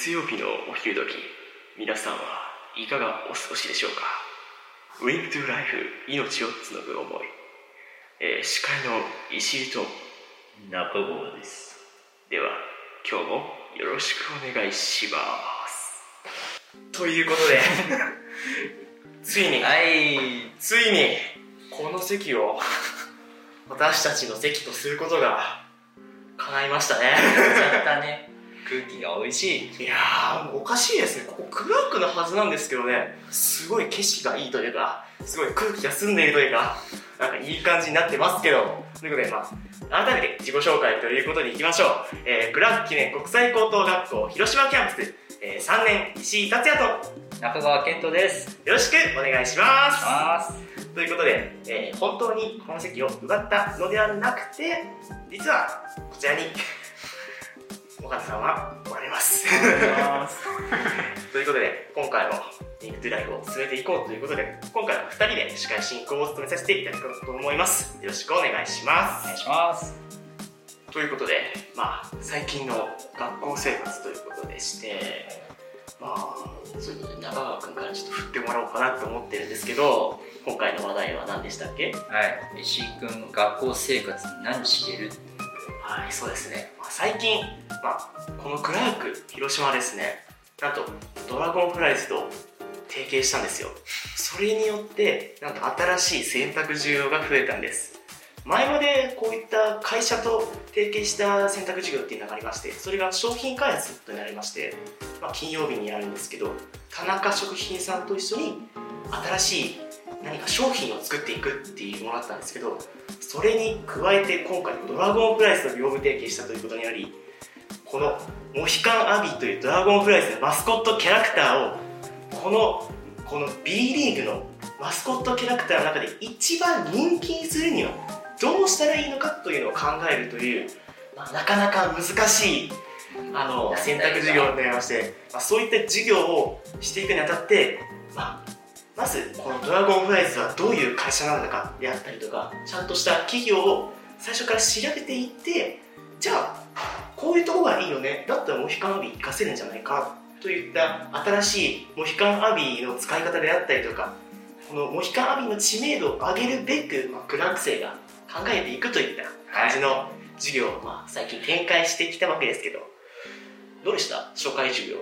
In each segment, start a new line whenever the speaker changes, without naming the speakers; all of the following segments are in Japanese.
月曜日のお昼時皆さんはいかがお過ごしでしょうか？ウィンクトゥライフ命をつなぐ思い、えー司会の石井と
中川です。
では今日もよろしくお願いしますということで ついに
はい。
ついにこの席を私たちの席とすることが叶いましたね
ちゃったね。空気が美味しい。
いやーもうおかしいですね。ここクラークのはずなんですけどね。すごい景色がいいというかすごい空気が澄んでいるというかなんかいい感じになってますけど。ということでまあ改めて自己紹介ということでいきましょう、えー、クラーク記念国際高等学校広島キャンパス、えー、3年石井達也と。
中川健人です。
よろしくお願いします。
ます。
ということで、えー本当にこの席を奪ったのではなくて実はこちらに岡田さんはおられます。ということで今回もリンクトゥライフを進めていこうということで今回は2人で司会進行を務めさせていただこうと思いますよろしくお願いしま
お願い
す
します。
ということでまあ最近の学校生活ということでしてまあそういうことで中川君からちょっと振ってもらおうかなと思ってるんですけど今回の話題は何でしたっけ？
はい。石井くん、学校生活に何してる？
はい、そうですね。まあ、最近、まあ、このクラーク広島ですね、なんとドラゴンフライズと提携したんですよ。それによって、なんと新しい選択授業が増えたんです。前までこういった会社と提携した選択授業っていうのがありまして、それが商品開発となりまして、まあ、金曜日にやるんですけど、田中食品さんと一緒に新しい何か商品を作っていくっていうものだったんですけど、それに加えて今回ドラゴンフライズと業務提携したということになりこのモヒカンアビというドラゴンフライズのマスコットキャラクターをこのこの B リーグのマスコットキャラクターの中で一番人気にするにはどうしたらいいのかというのを考えるという、まあ、なかなか難しいあの選択授業になりまして、まあ、そういった授業をしていくにあたって、まあ、まずこのドラゴンフライズはどういう会社なのかであったりとかちゃんとした企業を最初から調べていってじゃあこういうとこがいいよね。だったらモヒカンアビー活かせるんじゃないか。といった新しいモヒカンアビーの使い方であったりとかこのモヒカンアビーの知名度を上げるべく、まあ、クラーク生が考えていくといった感じの授業を、まあ、最近展開してきたわけですけどどうでした？初回授業。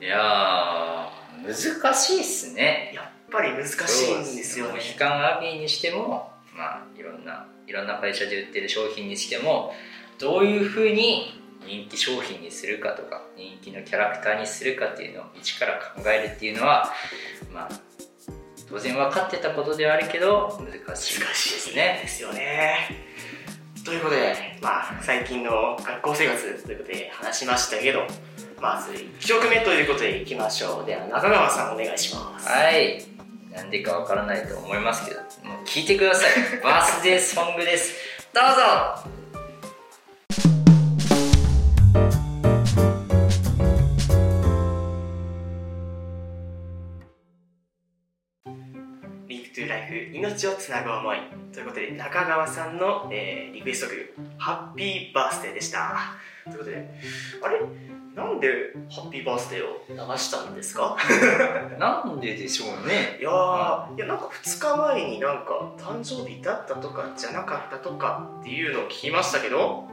いやー、難しいっすね。
やっぱり難しいんですよね
モヒカンアビーにしても、まあ、いろんな、いろんな会社で売ってる商品にしても、どういうふうに人気商品にするかとか、人気のキャラクターにするかっていうのを一から考えるっていうのは、まあ、当然分かってたことではあるけど、難しいです
で
ね。
すよね。ということで、まあ、最近の学校生活ということで話しましたけど、まず1曲目ということでいきましょう。では、中川さんお願いします。
はい。なんでかわからないと思いますけど、もう聞いてください。バースデーソングです。どうぞ
命をつなぐ思いということで中川さんの、えーリクエスト曲「ハッピーバースデー」でしたということであれ？なんでハッピーバースデーを流したんですか？
なんででしょうね。
いやーいやなんか2日前になんか誕生日だったとかじゃなかったとかっていうのを聞きましたけど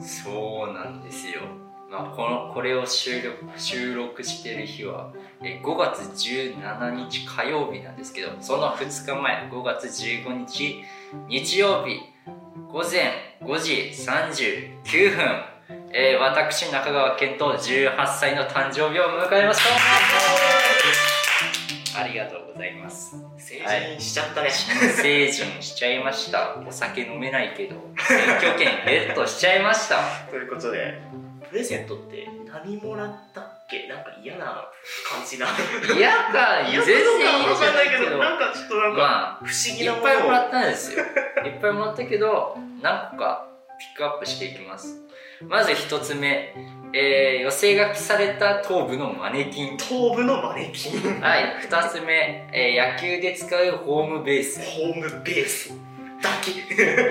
そうなんですよ。まあ、このこれを収録収録してる日はえ5月17日火曜日なんですけどその2日前5月15日日曜日午前5時39分、えー私中川健人18歳の誕生日を迎えました。ありがとうございます。
成人しちゃったね、
新成人しちゃいました。お酒飲めないけど選挙権ゲットしちゃいました。
ということでプレゼントって何もらったっけ？なんか嫌な感じな
嫌か全然嫌
わ
じゃ
かんないいけ
ど
どなんかちょっとなんか
ま
不思
あ
議な
いっぱいもらったんですよ。いっぱいもらったけど何個かピックアップしていきますまず一つ目、えー、寄せ書きされた頭部のマネキン。
頭部のマネキン。
はい。二つ目、えー、野球で使うホームベース。
ホームベース。だけ。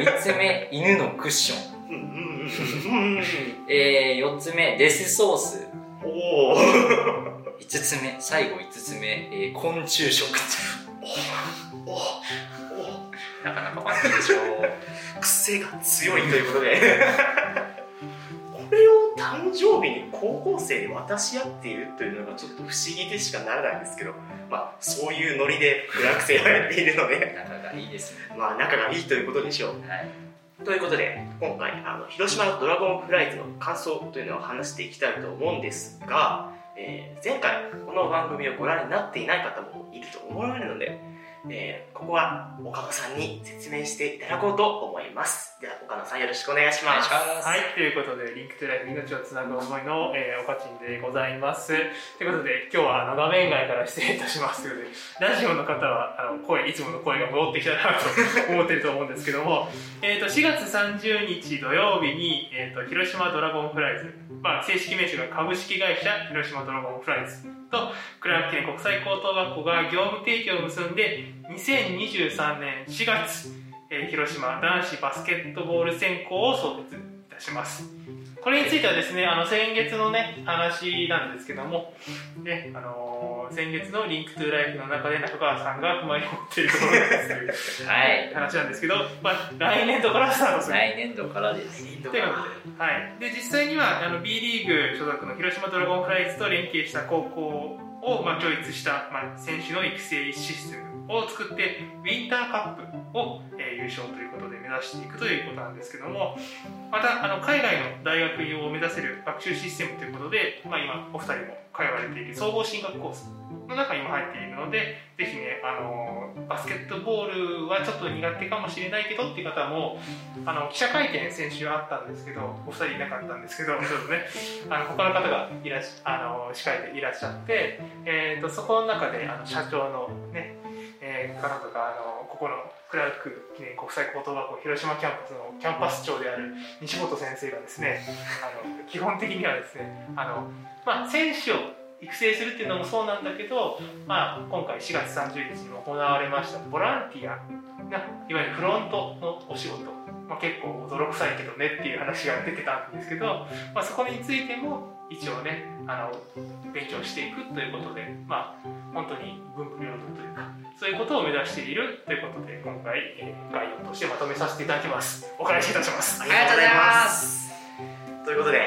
三つ目。犬のクッション。えー、四つ目。デスソース。
おおお
5つ目。最後5つ目、えー昆虫食。
おお
なかなかファンキーでしょ
癖が強いということで。これを誕生日に高校生に渡し合っているというのがちょっと不思議でしかならないんですけどまあそういうノリでブラック生はやっているので。
仲がいいですね。
まあ仲がいいということでしょう。
はい。
ということで今回あの広島のドラゴンフライズの感想というのを話していきたいと思うんですが、えー前回この番組をご覧になっていない方もいると思われるので、えーここは岡野さんに説明していただこうと思います。では岡野さんよろしくお願いします
します
はい、ということで、リンクトゥライフ命をつなぐ思いの、えー、おかちんでございます。ということで、今日はあの画面外から失礼いたしますラジオの方はあの声、いつもの声が戻ってきたなと思ってると思うんですけども、えー、と4月30日土曜日に、えー、と広島ドラゴンフライズ、まあ、正式名称が株式会社広島ドラゴンフライズとクラーク記念国際高等学校が業務提携を結んで、2023年4月、えー広島男子バスケットボール専攻を創設いたします。これについてはですねあの先月のね話なんですけども、ねあのー先月の「リンクトゥライフ」の中で中川さんが不満に持っていることなんですという
はい。
話なんですけど、まあ、来年度からスタートする。
来年度からです。
ということで,、はい、で実際にはあの B リーグ所属の広島ドラゴンフライズと連携した高校を、まあ、教育した、まあ、選手の育成システムを作ってウィンターカップを、えー優勝ということで目指していくということなんですけどもまたあの海外の大学を目指せる学習システムということで、まあ、今お二人も通われている総合進学コースの中にも入っているのでぜひね、あのバスケットボールはちょっと苦手かもしれないけどっていう方もあの記者会見先週あったんですけどお二人いなかったんですけどちょっとね。あの他の方がいらっしあの司会でいらっしゃって、えー、とそこの中であの社長のね、えー、方とかあのここのクラーク記念国際高等学校広島キャンパスのキャンパス長である西本先生がですねあの基本的にはですねあの、まあ、選手を育成するっていうのもそうなんだけど、まあ、今回4月30日に行われましたボランティアがいわゆるフロントのお仕事、まあ、結構泥臭いけどねっていう話が出てたんですけど、まあ、そこについても一応ねあの勉強していくということで、まあ、本当に文武両道というかそういうことを目指しているということで今回、えー概要としてまとめさせていただきます。お返しいたします。
ありがとうございます。ということで、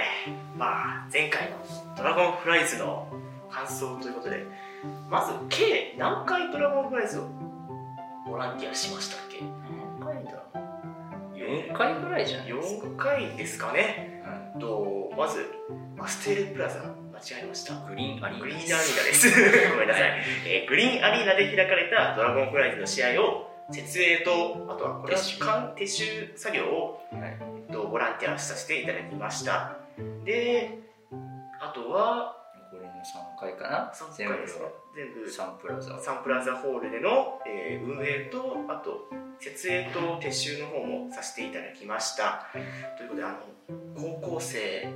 まあ、前回のドラゴンフライズの感想ということでまず計何回ドラゴンフライズをボランティアしましたっけ？
何回だ4回ぐらいじゃないですか。
4回ですかね
うん
とまずマステレプラザ間違えました。
グリーンアリーナ
グリーンアリーナです。ごめんなさい、えーグリーンアリーナで開かれたドラゴンフライズの試合を設営とあとはこれは
撤収
作業を、
はい。
えっとボランティアさせていただきました。であとは
これの3回かな
3
全部
全部
サンプラザ。
サンプラザホールでの、えー運営とあと設営と撤収の方もさせていただきました。ということであの高校生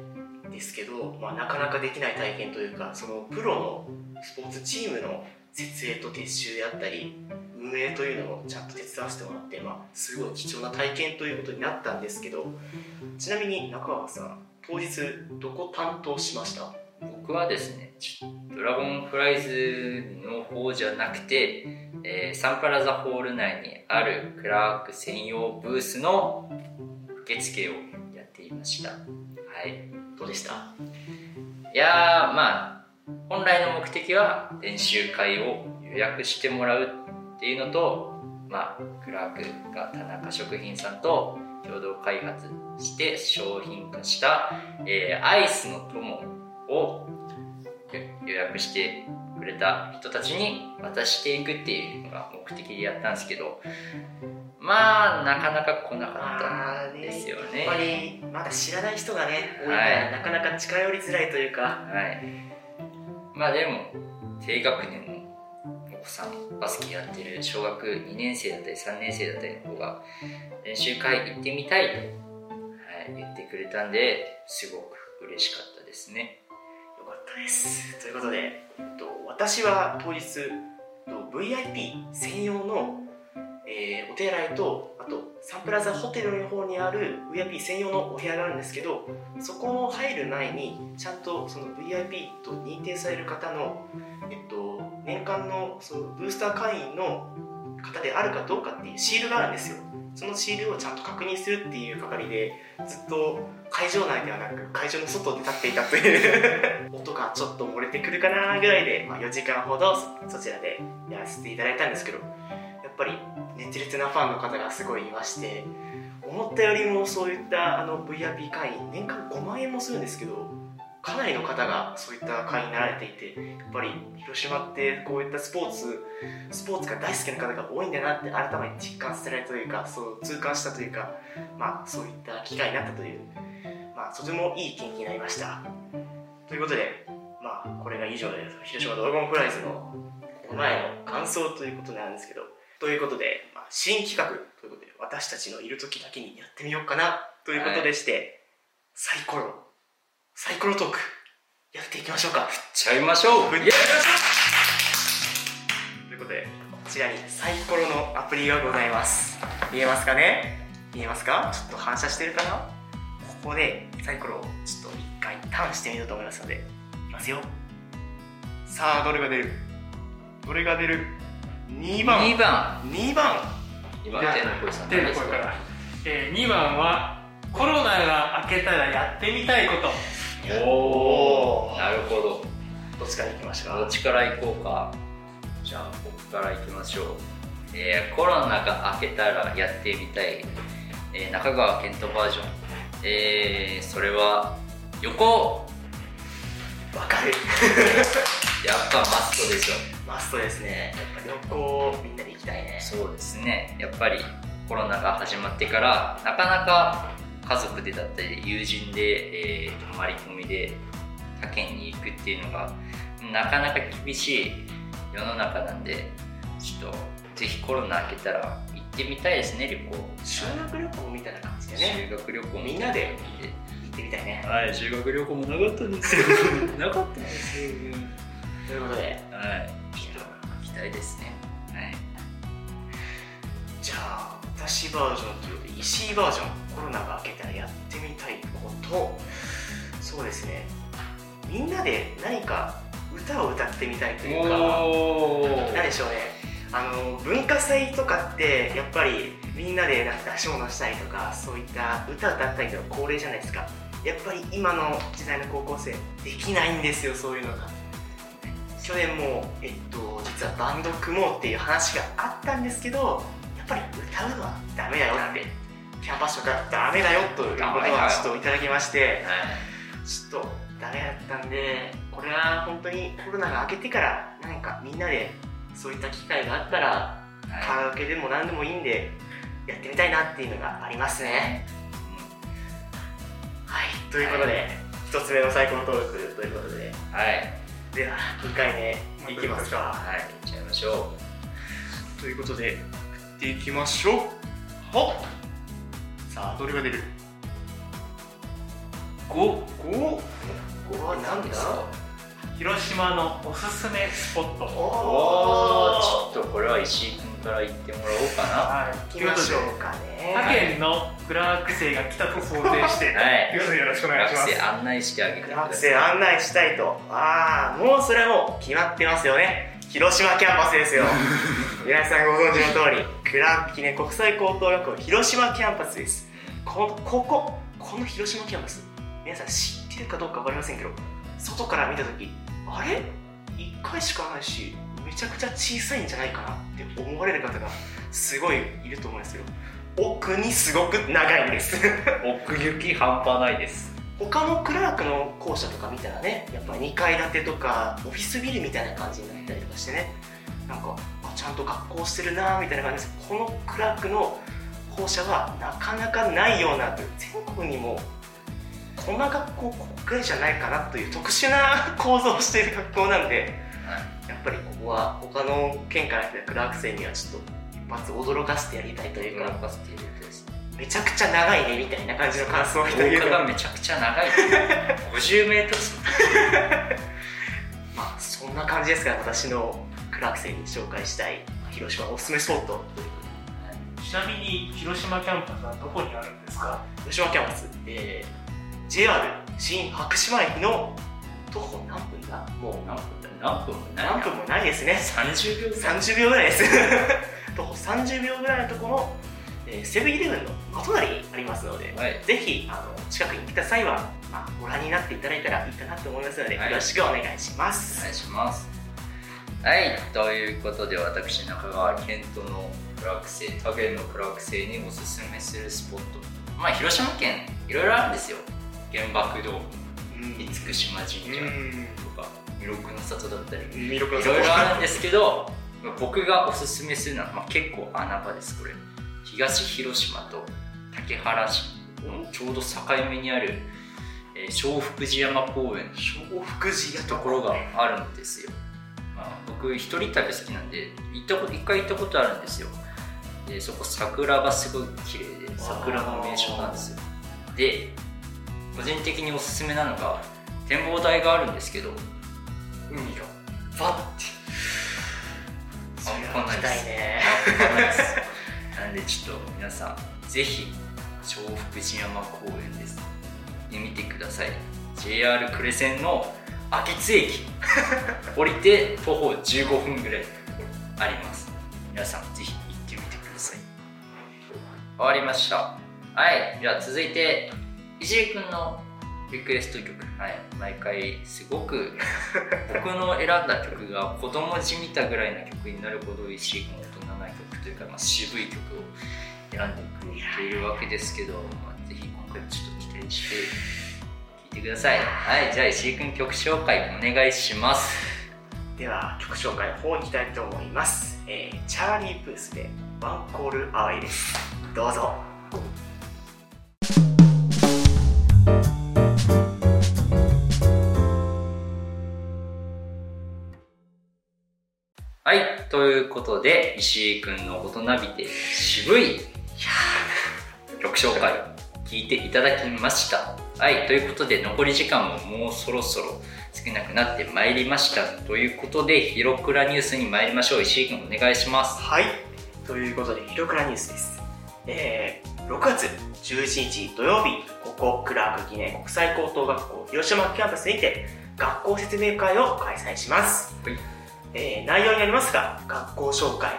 ですけど、まあ、なかなかできない体験というかそのプロのスポーツチームの設営と撤収であったり運営というのをちゃんと手伝わせてもらって、まあ、すごい貴重な体験ということになったんですけどちなみに中川さん当日どこ担当しました？
僕はですねドラゴンフライズの方じゃなくて、えーサンプラザホール内にあるクラーク専用ブースの受付をやっていました。はい。
どうでした？
いやまあ本来の目的は練習会を予約してもらうっていうのとまあクラークが田中食品さんと共同開発して商品化した、えーアイスの友を予約してくれた人たちに渡していくっていうのが目的でやったんですけどまあなかなか来なかったんですよね
やっぱりまだ知らない人がね多いから、
はい
なかなか近寄りづらいというか
はい。まあでも、低学年のお子さん、バスケやってる小学2年生だったり3年生だったりの子が、練習会行ってみたいと、はい、言ってくれたんで、すごく嬉しかったですね。
です。ということで、えっと、私は当日と VIP 専用の、えーお手洗いとあとサンプラザホテルの方にある VIP 専用のお部屋があるんですけどそこの入る前にちゃんとその VIP と認定される方の、えっと、年間のそのブースター会員の方であるかどうかっていうシールがあるんですよ。そのシールをちゃんと確認するっていう係でずっと会場内ではなく会場の外で立っていたという。音がちょっと漏れてくるかなぐらいで、まあ、4時間ほどそちらでやらせていただいたんですけどやっぱり熱烈なファンの方がすごいいまして思ったよりもそういったあの VIP 会員年間5万円もするんですけどかなりの方がそういった会員になられていてやっぱり広島ってこういったスポーツスポーツが大好きな方が多いんだなって改めて実感させられたというかそう痛感したというかまあそういった機会になったというまあとてもいい経験になりました。ということでまあこれが以上で広島ドラゴンフライズのこの前の感想ということなんですけどということで、まあ、新企画ということで私たちのいる時だけにやってみようかなということでして、サイコロサイコロトークやっていきましょうか。
ちゃいましょう。
ということでこちらにサイコロのアプリがございます。見えますかね？見えますか？ちょっと反射してるかな？ここでサイコロをちょっと一回ターンしてみようと思いますのでいきますよ。さあどれが出る？どれが出る？2番。
2番。
2番。
今声さん
手の声から、えー、2番はコロナが明けたらやってみたいこと
おおなるほど。
どっちからいきましょう
どっちから行こうか。じゃあ僕から行きましょう、えーコロナが明けたらやってみたい、えー中川健人バージョン。えーそれは横。
わかる。
やっぱマストでしょ。
マストですね。やっぱ旅行みんなで行きたいね。
そうですね。やっぱりコロナが始まってからなかなか家族でだったり友人で、えー泊まり込みで他県に行くっていうのがなかなか厳しい世の中なんでちょっとぜひコロナ明けたら行ってみたいですね旅行。
修学旅行みたいな感じでね。
修学旅行も
みんなで行ってみたいね。
はい修学旅行もなかったんです。よ なかったんです。よ
ということで。
はい。ちょっと行きたいですね
あ私バージョンということで石井バージョンコロナが明けたらやってみたいこと。そうですね。みんなで何か歌を歌ってみたいというか
お
何でしょうね。あの文化祭とかってやっぱりみんなでなんか出し物したりとかそういった歌歌ったりとか恒例じゃないですか。やっぱり今の時代の高校生できないんですよそういうのが。去年も、えっと、実はバンド組もうっていう話があったんですけどぱり歌うのはダメだよってキャンパスとかダメだよということはちょっといただきまして
はい。
ちょっとダメだったんでこれは本当にコロナが明けてからなんかみんなでそういった機会があったら
はい。
カラオケでも何でもいいんでやってみたいなっていうのがありますね。はい。ということで、一つ目のサイコロ登録ということで。
はい。
では2回目いきますか。
はい行っちゃいましょ
ということで振っていきましょう。ほっ。さあどれが出る。
う5
5 5は何だ？
広島のおすすめスポット。
おー。
お
ちょっとこれは石井君から言ってもらおうかな。
はい
行きましょうかね。
他県のクラーク生が来たと想定して、
はい。
よろしくお願いします。
学生案内してあげてくだ
学
さい。
生案内したいと。ああもうそれはもう決まってますよね。広島キャンパスですよ。皆さんご存知の通りクラーク記念国際高等学校広島キャンパスです。ここここの広島キャンパス皆さん知ってるかどうか分かりませんけど外から見た時あれ？1階しかないしめちゃくちゃ小さいんじゃないかなって思われる方がすごいいると思うんですよ。奥にすごく長いんです。
奥行き半端ないです。
他のクラークの校舎とか見たらねやっぱ2階建てとかオフィスビルみたいな感じになったりとかしてね。なんかあちゃんと学校してるなみたいな感じです。このクラークの校舎はなかなかないような全国にもこんな学校ここくらいじゃないかなという特殊な構造をしている学校なんでやっぱりここは他の県から来たクラーク生にはちょっと一発驚かせてやりたいというか
動かせているとですね
めちゃくちゃ長いねみたいな感じの感想をいただけ
廊下
ると
がめちゃくちゃ長い 50メートル
まあそんな感じですから私のクラーク生に紹介したい広島おすすめスポットということ。ち
なみに広島キャンパスはどこにあるんですか？
広島キャンパス、えー、JR 新白島駅の徒歩何分だ？もう
何分？だ何分もない
何分もないですね。
30秒ぐらい。
30秒ぐらいです。徒歩30秒ぐらいのところのえーセブンイレブンのお隣にありますので、
はい。
ぜひあの近くに来た際は、まあ、ご覧になっていただいたらいいかなと思いますので、
はい。
よろしくお願いします、
願いします。はい。ということで私中川健人のクラーク星他県のクラーク星におすすめするスポット。まあ広島県いろいろあるんですよ。原爆ドーム。
うん。
厳島神社
うん
とか弥勒の里だったり。
魅力の
いろいろあるんですけど僕がおすすめするのは、まあ、結構穴場ですこれ。東広島と竹原市。のちょうど境目にある、えー小福寺山公園。
小福寺
ところがあるんですよ、まあ、僕一人旅好きなんで行ったこと一回行ったことあるんですよ。でそこ桜がすごい綺麗で桜の名所なんですよ。で個人的におすすめなのが展望台があるんですけど海がバッて
それ
半
は行き
端ない
ね。
なんでちょっと皆さんぜひ小福寺山公園です。で見てください。JR 呉線の秋津駅。降りて徒歩15分ぐらいあります。皆さんぜひ行ってみてください。終わりました。はい。じゃあ続いて石井君のリクエスト曲。はい。毎回すごく 僕の選んだ曲が子供じみたぐらいの曲になるほど石井君大人な曲というか、まあ、渋い曲を選んでくれているわけですけど、まあ、ぜひ今回ちょっと期待して聴いてください。はい。じゃあ石井君曲紹介お願いします。
では曲紹介の方に行きたいと思います、えーチャーリー・プースでワンコールアワイです。どうぞ。
はいということで石井君の大人びて渋い曲紹介聞いていただきました。はいということで残り時間ももうそろそろ少なくなってまいりました。ということでヒロクラニュースに参りましょう。石井君お願いします。
はいということで、ヒロクラニュースです。えー、6月11日土曜日、ここ、クラーク記念国際高等学校広島キャンパスにて、学校説明会を開催します。
はい
えー内容にありますが、学校紹介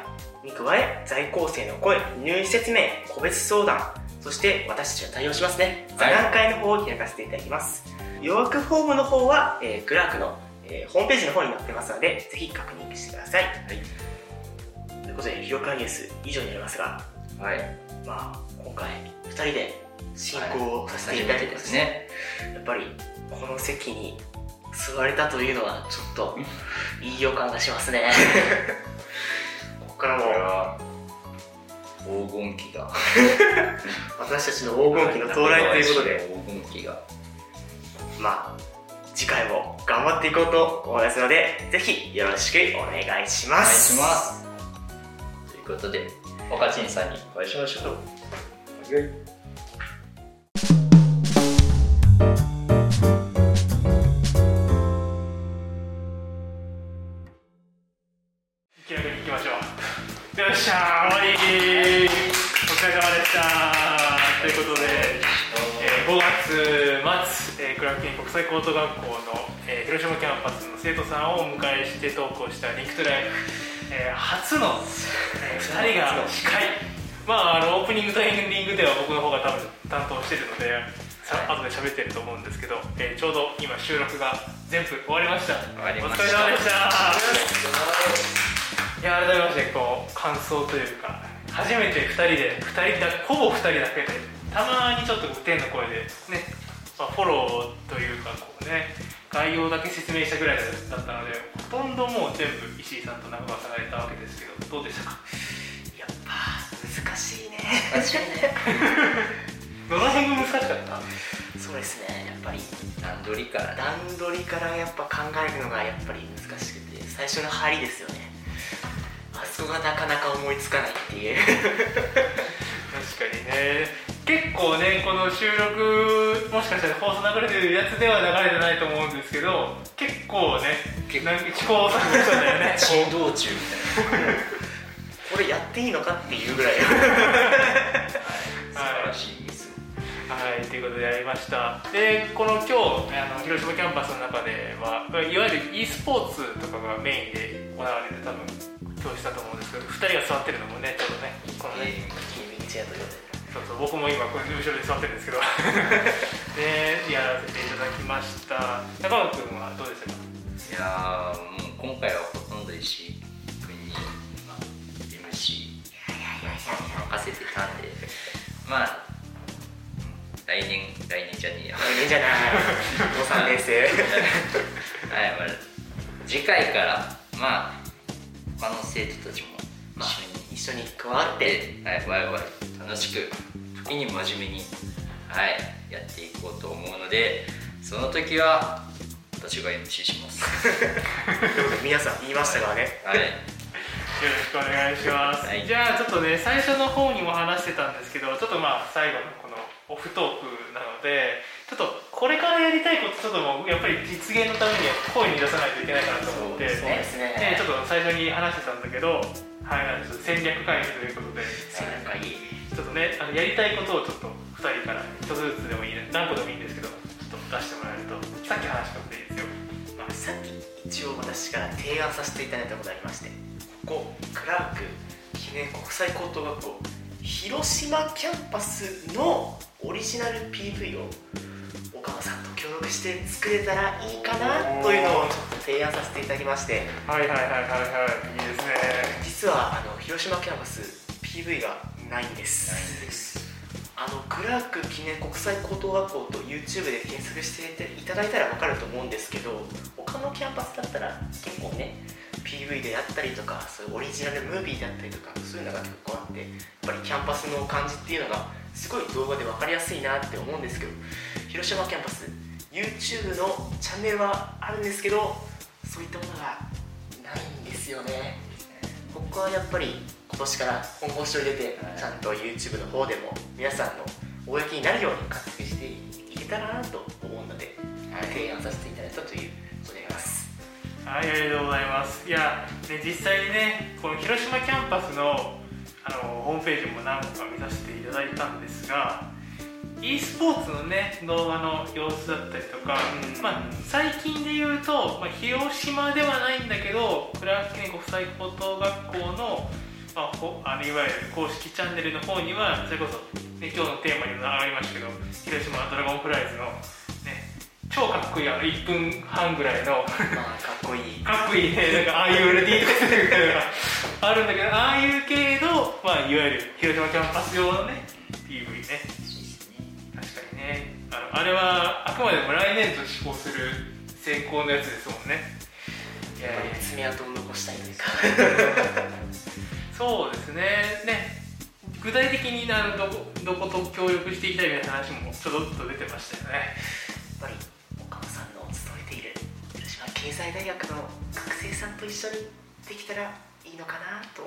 に加え、在校生の声、入試説明、個別相談、そして私たちが対応しますね。座
はい
談会の方を開かせていただきます。予約フォームの方は、えークラークの、えーホームページの方に載ってますので、ぜひ確認してください。ということで、ヒロクラニュース以上になりますが、
はい
まあ、今回2人で進行をさせていただいて
で
ですす
ね
やっぱりこの席に座れたというのはちょっといい予感がしますね。ここからも
黄金期が。
私たちの黄金期の到来ということで。
黄金期が。
まあ次回も頑張っていこうと思いますのでぜひよろしくお願いし
お願い
ます
します。ということで岡珍さんにお会いしましょう
月末、えー、クラーク記念国際高等学校の、えー広島キャンパスの生徒さんをお迎えして投稿した Link to Life、えー初の、え2人が司会。まああのオープニングとエンディングでは僕の方が多分担当してるのでさ後で喋ってると思うんですけど、えーちょうど今収録が全部終わりました。
終わりました。
お疲れ様でした。いや改めましてこう感想というか初めて2人で2人だほぼ2人だけでたまにちょっと天の声でね、まあ、フォローというかこうね概要だけ説明したぐらいだったのでほとんどもう全部石井さんと中川さんがやったわけですけどどうでしたか？
やっぱ難しいね。
私はね。
どの辺が難しかった？
そうですね。やっぱり
段取りから。ね
段取りからやっぱ考えるのがやっぱり難しくて最初の入りですよね。あそこがなかなか思いつかないっていう。
確かにね結構ねこの収録もしかしたら放送流れてるやつでは流れてないと思うんですけど結構ね
結構。
なんか試行錯誤したんだよね。
珍道中みたい
ここれやっていいのかっていうぐらい。
素晴らしいミス
はい、ということでやりました。でこの今日あの広島キャンパスの中ではいわゆる e スポーツとかがメインで行われて多分教室だと思うんですけど2人が座ってるのもねちょうどねこのね。
君チェアということで
そうそう僕も今この後ろで座ってるんですけど。でやらせていただきました。中川君はどうでしたか？
いやーもう今回はほとんど石井君に、まあ、MC 任せてたんで。まあうん来年来年じゃねえや。
いいんじゃないもう3年生。
はい、まあ、次回からまあ他の生徒たちも
まあ
一
一緒に加わって。
緒に、はい、ワイワイ楽しく時に真面目にはいやっていこうと思うのでその時は私が MC します。
皆さん言いましたからね。
はい。
よろしくお願いします、
はい。
じゃあちょっとね最初の方にも話してたんですけどちょっとまあ最後のこのオフトークなのでちょっとこれからやりたいことちょっともうやっぱり実現のためには声に出さないといけないかなと思って
そうですね。
ねちょっと最初に話してたんだけどはい戦略会議ということで
戦略会議
ちょっとねあのやりたいことをちょっと2人から1つずつでもいいね何個でもいいんですけどちょっと出してもらえるとさっき話したことでいいですよ。
まあ、さっき一応私から提案させていただいたことがありましてここクラーク記念国際高等学校広島キャンパスのオリジナル PV を岡野さんと協力して作れたらいいかなというのをちょっと提案させていただきまして。
はいはいはいはいはいい。いですね。
実はあの広島キャンパス PV がないんです。
ないんです。
あのクラーク記念国際高等学校と YouTube で検索していただいたら分かると思うんですけど他のキャンパスだったら結構ね PV であったりとかそういうオリジナルムービーだったりとかそういうのが結構あってやっぱりキャンパスの感じっていうのがすごい動画で分かりやすいなって思うんですけど広島キャンパス YouTube のチャンネルはあるんですけどそういったものがないんですよね。ここはやっぱり今年から本腰を入れて
はい。
ちゃんと YouTube の方でも皆さんの公になるように活躍していけたらなと思うので、提案させていただいたという
はい、ありがとうございます。いや、ね、実際にね、この広島キャンパスのあのホームページも何個か見させていただいたんですが、e スポーツのね、動画の様子だったりとか、まあ、最近で言うと、まあ、広島ではないんだけど、クラーク記念国際高等学校の、まあ、ほあのいわゆる公式チャンネルの方には、それこそ、ね、今日のテーマにも上がりましたけど、広島ドラゴンフライズの、ね、超かっこいいあの1分半ぐらいの。
まあかっこいい。
かっこいいね、なんかああいう LD とかするのがあるんだけど、ああいう系の、まあ、いわゆる広島キャンパス用のね、PV ね、確かにね、あのあれはあくまでも来年度施行する成功のやつですもんね。いやいや
爪痕を残したいというか
そうですね、ね。具体的にあのどこどこと協力していきたいみたいな話もちょろっと出てましたよね。
経済大学の学生さんと一緒にできたらいいのかなと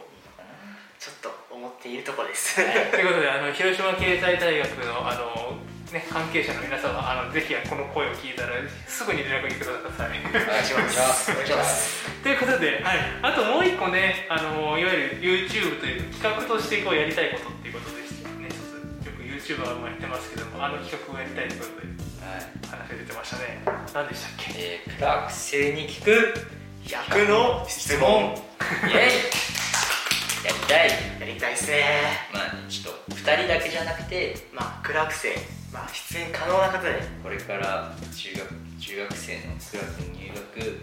ちょっと思っているところです。
ということであの広島経済大学のあの、ね、関係者の皆様あのぜひこの声を聞いたらすぐに連絡にください。
お願いします。お願いします。
ということで、はい、あともう一個ねあのいわゆる YouTube という企画としてこうやりたいことっていうことでしてね。よく YouTuber もやってますけどもあの企画をやりたいということで。
はい
話が出てましたね。何でしたっけ？
えー、クラーク生に聞く
100の質問。
イエイ。やりたい。
やりたいですね。
まあちょっと2人だけじゃなくて
まあクラーク生、まあ、出演可能な方で。
これから中学中学生のクラークに入学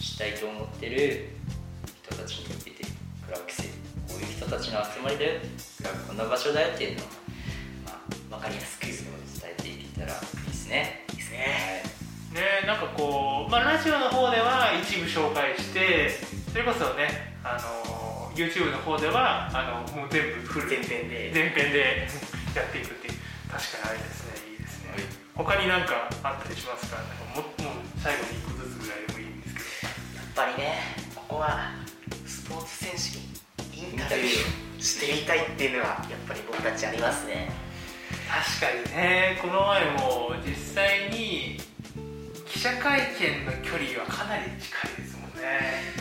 したいと思ってる人たちに向けてクラーク生こういう人たちの集まりだよ。こんな場所だよっていうのを、まあ、分かりやすく伝えていけたらですね。
いい。ですね
ねなんかこう、まあ、ラジオの方では一部紹介してそれこそねあの YouTube の方ではあのもう全部フル
前編で。
全編でやっていくっていう。確かにあれですね。いいですね、
はい。
他になんかあったりしますか？なんかももう最後に1個ずつぐらいでもいいんですけど。
やっぱりねここはスポーツ選手にインタビュー。してみたいっていうのはやっぱり僕たちありますね
確かにねこの前も実際に記者会見の距離はかなり近いですもんね。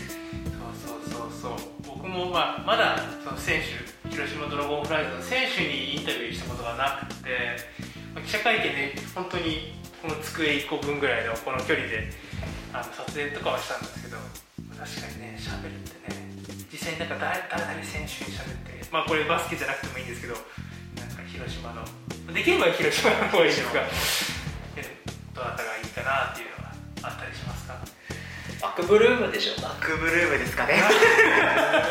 そうそうそうそう。僕も、まあ、まだその選手広島ドラゴンフライズの選手にインタビューしたことがなくて、ま記者会見で本当にこの机1個分ぐらいのこの距離であの撮影とかはしたんですけど確かにね喋るってね。実際になんか誰々選手に喋ってまあこれバスケじゃなくてもいいんですけどなんか広島のできれば広島の方がいいですがえどなたがいいかなっていうのはあったりしますか？
マクブルームでしょ
マックブルームですかね。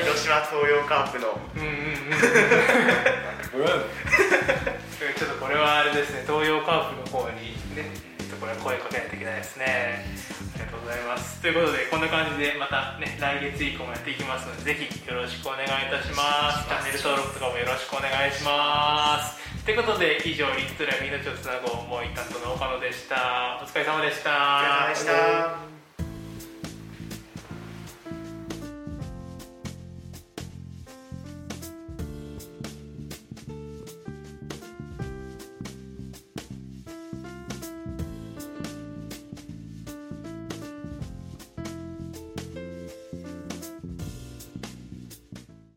広島東洋カープの。
うんうんうん。
ブルーム。
ちょっとこれはあれですね。東洋カープの方にねちょっとこれは声かけないといけないですね。ありがとうございます。ということでこんな感じでまたね来月以降もやっていきますのでぜひよろしくお願いいたします。チャンネル登録とかもよろしくお願いしますということで以上リッツラ命をつなごうもう一担当の岡野でした。お疲れ様でした。
お疲れ様でした。